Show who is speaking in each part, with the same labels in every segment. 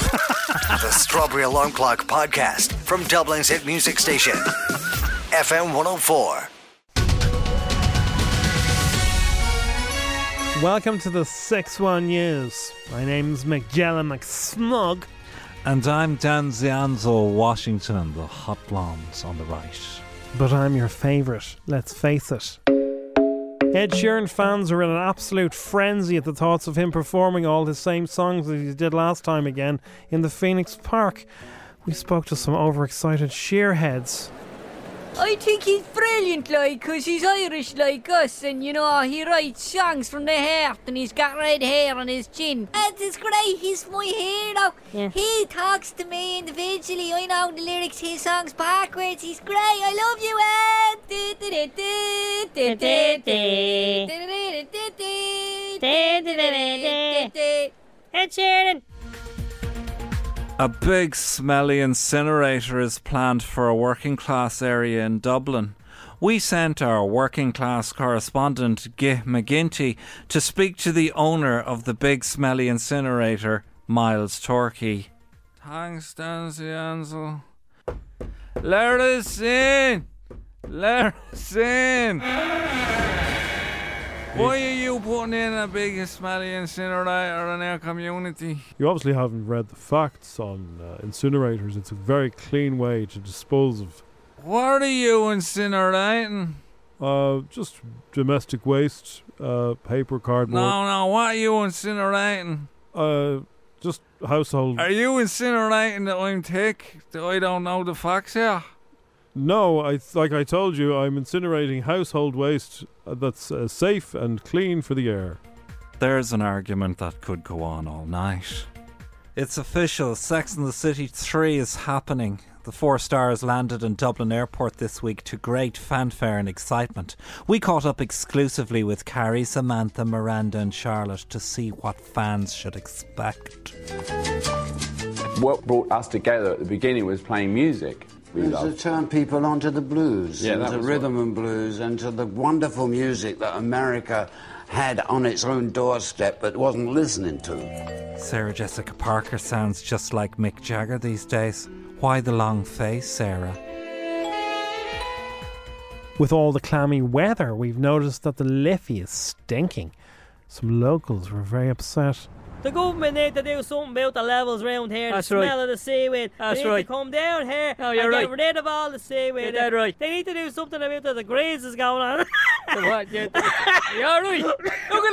Speaker 1: The Strawberry Alarm Clock Podcast from Dublin's hit music station, FM 104.
Speaker 2: Welcome to the 6 1 News. My name's McGella McSmug.
Speaker 3: And I'm Dan Zianzo, Washington, the hot blondes on the right.
Speaker 2: But I'm your favourite, let's face it. Ed Sheeran fans are in an absolute frenzy at the thoughts of him performing all his same songs as he did last time again in the Phoenix Park. We spoke to some overexcited shearheads.
Speaker 4: I think he's brilliant, like, 'cause he's Irish like us, and you know, he writes songs from the heart, and he's got red hair on his chin. And it's great, he's my hero.
Speaker 2: Yeah.
Speaker 4: He talks to me individually, I know the lyrics to his songs backwards, he's great, I love you, Ed! Du- du-
Speaker 3: A big smelly incinerator is planned for a working class area in Dublin. We sent our working class correspondent, Guy McGinty, to speak to the owner of the big smelly incinerator, Miles Torkey. Thanks, Dan Zianzo. Let us in! Let us in! Why are you putting in a big smelly incinerator in our community?
Speaker 5: You obviously haven't read the facts on uh, incinerators. It's a very clean way to dispose of
Speaker 3: What are you incinerating?
Speaker 5: uh, just domestic waste, uh, paper, cardboard,
Speaker 3: No, no, what are you incinerating?
Speaker 5: uh, just household.
Speaker 3: Are you incinerating that I'm thick? That I don't know the facts here?
Speaker 5: No, I like I told you, I'm incinerating household waste uh, that's uh, safe and clean for the air.
Speaker 3: There's an argument that could go on all night. It's official. Sex in the City 3 is happening. The four stars landed in Dublin Airport this week to great fanfare and excitement. We caught up exclusively with Carrie, Samantha, Miranda, and Charlotte to see what fans should expect.
Speaker 6: what brought us together at the beginning was playing music. We
Speaker 7: And to turn people onto the blues,
Speaker 6: Yeah,
Speaker 7: and
Speaker 6: that
Speaker 7: to
Speaker 6: was
Speaker 7: rhythm and blues, and to the wonderful music that America had on its own doorstep but wasn't listening to.
Speaker 3: Sarah Jessica Parker sounds just like Mick Jagger these days. Why the long face, Sarah?
Speaker 2: With all the clammy weather, we've noticed that the Liffey is stinking. Some locals were very upset.
Speaker 4: The government need to do something about the levels round here.
Speaker 8: That's
Speaker 4: the
Speaker 8: right.
Speaker 4: smell of the seaweed.
Speaker 8: That's
Speaker 4: they need
Speaker 8: right.
Speaker 4: to come down here
Speaker 8: No,
Speaker 4: and
Speaker 8: you're
Speaker 4: get
Speaker 8: right.
Speaker 4: rid of all the seaweed.
Speaker 8: You're dead right.
Speaker 4: They need to do something about the, the greens going on.
Speaker 8: what? You're, you're right. Look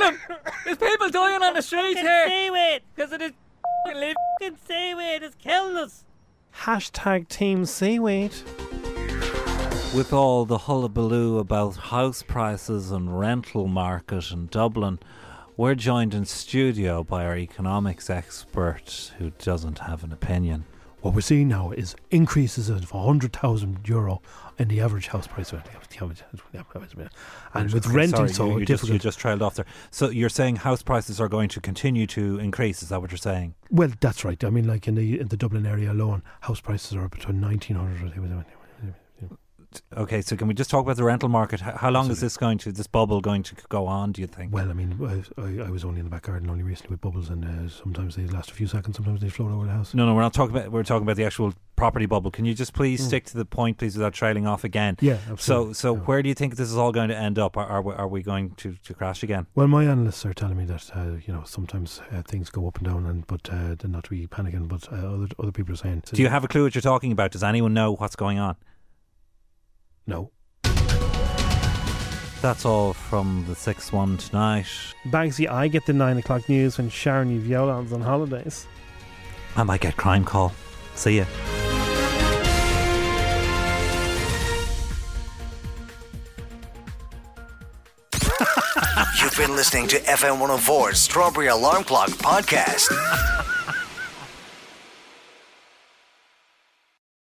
Speaker 8: at them. There's people dying on the streets
Speaker 4: Fucking
Speaker 8: here
Speaker 4: seaweed.
Speaker 8: because of this f***ing leaf.
Speaker 4: Fucking seaweed is killing us.
Speaker 2: Hashtag Team Seaweed.
Speaker 3: With all the hullabaloo about house prices and rental market in Dublin, we're joined in studio by our economics expert who doesn't have an opinion.
Speaker 5: What we're seeing now is increases of 100,000 euro in the average house price. And with
Speaker 3: Okay,
Speaker 5: renting
Speaker 3: sorry,
Speaker 5: so
Speaker 3: you, you just, you just trailed off there. So you're saying house prices are going to continue to increase? Is that what you're saying?
Speaker 5: Well, that's right. I mean, like in the in the Dublin area alone, house prices are up between 1900.
Speaker 3: Okay, so can we just talk about the rental market? How long is this going to, this bubble going to go on? Do you think?
Speaker 5: Well, I mean, I, I, I was only in the back garden only recently with bubbles, and uh, sometimes they last a few seconds, sometimes they float over the house.
Speaker 3: No, no, we're not talking about. We're talking about the actual property bubble. Can you just please stick to the point, please, without trailing off again?
Speaker 5: Yeah,
Speaker 3: So,
Speaker 5: absolutely.
Speaker 3: so where do you think this is all going to end up? Are, are, we, are we going to, to crash again?
Speaker 5: Well, my analysts are telling me that uh, you know sometimes uh, things go up and down, and but uh, they're not to be panicking. But uh, other other people are saying,
Speaker 3: Do you have a clue what you're talking about? Does anyone know what's going on?
Speaker 5: No?
Speaker 3: That's all from the sixth one tonight.
Speaker 5: Bagsy, I get the nine o'clock news when Sharon Violan's on holidays.
Speaker 3: I might get crime call. See ya.
Speaker 9: You've been listening to FM 104's Strawberry Alarm Clock podcast.